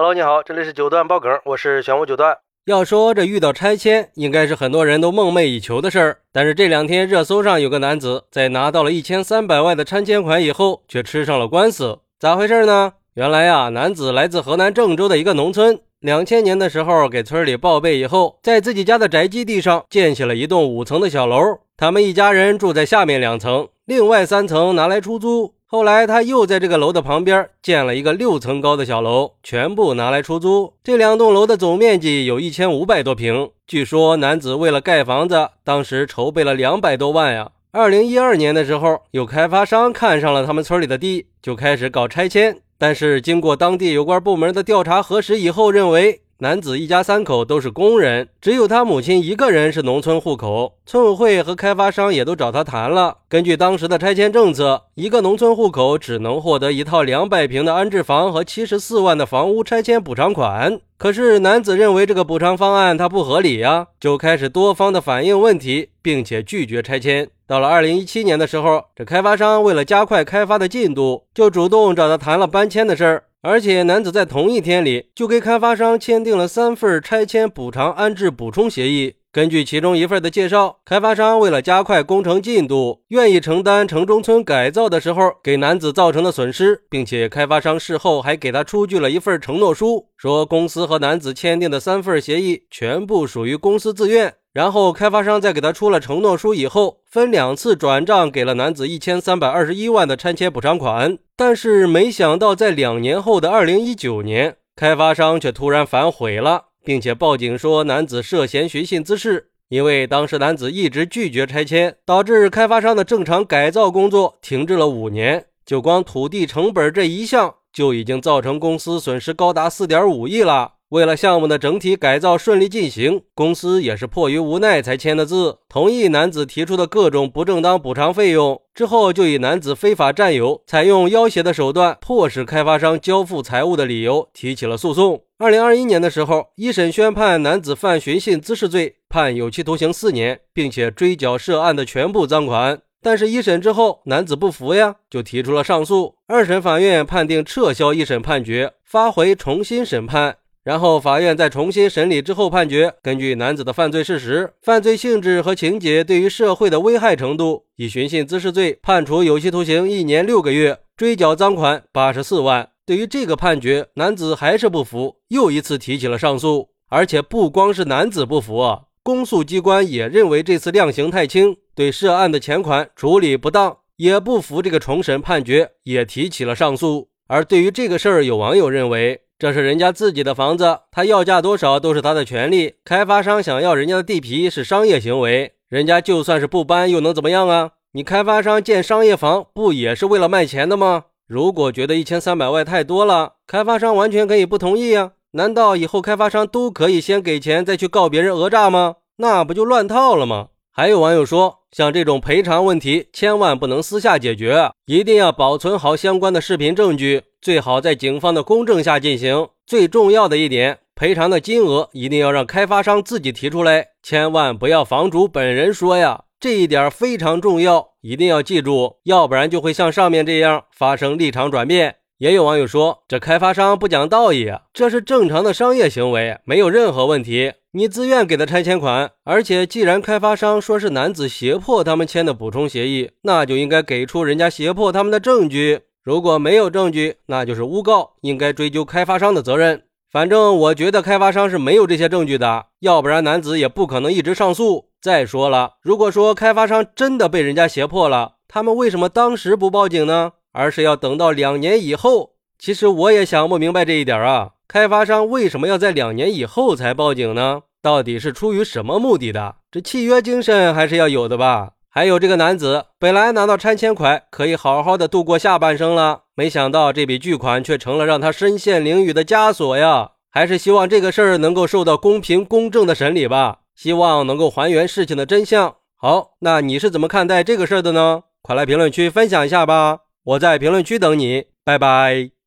Hello，你好，这里是九段爆梗，我是玄武九段。要说这遇到拆迁，应该是很多人都梦寐以求的事儿。但是这两天热搜上有个男子在拿到了一千三百万的拆迁款以后，却吃上了官司，咋回事呢？原来呀，男子来自河南郑州的一个农村，两千年的时候给村里报备以后，在自己家的宅基地上建起了一栋五层的小楼，他们一家人住在下面两层，另外三层拿来出租。后来，他又在这个楼的旁边建了一个六层高的小楼，全部拿来出租。这两栋楼的总面积有一千五百多平。据说，男子为了盖房子，当时筹备了两百多万呀。二零一二年的时候，有开发商看上了他们村里的地，就开始搞拆迁。但是，经过当地有关部门的调查核实以后，认为。男子一家三口都是工人，只有他母亲一个人是农村户口。村委会和开发商也都找他谈了。根据当时的拆迁政策，一个农村户口只能获得一套两百平的安置房和七十四万的房屋拆迁补偿款。可是男子认为这个补偿方案他不合理呀，就开始多方的反映问题，并且拒绝拆迁。到了二零一七年的时候，这开发商为了加快开发的进度，就主动找他谈了搬迁的事儿。而且，男子在同一天里就给开发商签订了三份拆迁补偿安置补充协议。根据其中一份的介绍，开发商为了加快工程进度，愿意承担城中村改造的时候给男子造成的损失，并且开发商事后还给他出具了一份承诺书，说公司和男子签订的三份协议全部属于公司自愿。然后，开发商在给他出了承诺书以后，分两次转账给了男子一千三百二十一万的拆迁补偿款。但是，没想到在两年后的二零一九年，开发商却突然反悔了，并且报警说男子涉嫌寻衅滋事。因为当时男子一直拒绝拆迁，导致开发商的正常改造工作停滞了五年。就光土地成本这一项，就已经造成公司损失高达四点五亿了。为了项目的整体改造顺利进行，公司也是迫于无奈才签的字，同意男子提出的各种不正当补偿费用。之后就以男子非法占有、采用要挟的手段，迫使开发商交付财物的理由提起了诉讼。二零二一年的时候，一审宣判男子犯寻衅滋事罪，判有期徒刑四年，并且追缴涉案的全部赃款。但是，一审之后，男子不服呀，就提出了上诉。二审法院判定撤销一审判决，发回重新审判。然后，法院在重新审理之后判决，根据男子的犯罪事实、犯罪性质和情节对于社会的危害程度，以寻衅滋事罪判处有期徒刑一年六个月，追缴赃款八十四万。对于这个判决，男子还是不服，又一次提起了上诉。而且不光是男子不服啊，公诉机关也认为这次量刑太轻，对涉案的钱款处理不当，也不服这个重审判决，也提起了上诉。而对于这个事儿，有网友认为。这是人家自己的房子，他要价多少都是他的权利。开发商想要人家的地皮是商业行为，人家就算是不搬又能怎么样啊？你开发商建商业房不也是为了卖钱的吗？如果觉得一千三百万太多了，开发商完全可以不同意啊。难道以后开发商都可以先给钱再去告别人讹诈吗？那不就乱套了吗？还有网友说，像这种赔偿问题，千万不能私下解决，一定要保存好相关的视频证据。最好在警方的公证下进行。最重要的一点，赔偿的金额一定要让开发商自己提出来，千万不要房主本人说呀。这一点非常重要，一定要记住，要不然就会像上面这样发生立场转变。也有网友说，这开发商不讲道义，这是正常的商业行为，没有任何问题。你自愿给的拆迁款，而且既然开发商说是男子胁迫他们签的补充协议，那就应该给出人家胁迫他们的证据。如果没有证据，那就是诬告，应该追究开发商的责任。反正我觉得开发商是没有这些证据的，要不然男子也不可能一直上诉。再说了，如果说开发商真的被人家胁迫了，他们为什么当时不报警呢？而是要等到两年以后？其实我也想不明白这一点啊，开发商为什么要在两年以后才报警呢？到底是出于什么目的的？这契约精神还是要有的吧？还有这个男子，本来拿到拆迁款可以好好的度过下半生了，没想到这笔巨款却成了让他身陷囹圄的枷锁呀！还是希望这个事儿能够受到公平公正的审理吧，希望能够还原事情的真相。好，那你是怎么看待这个事儿的呢？快来评论区分享一下吧，我在评论区等你，拜拜。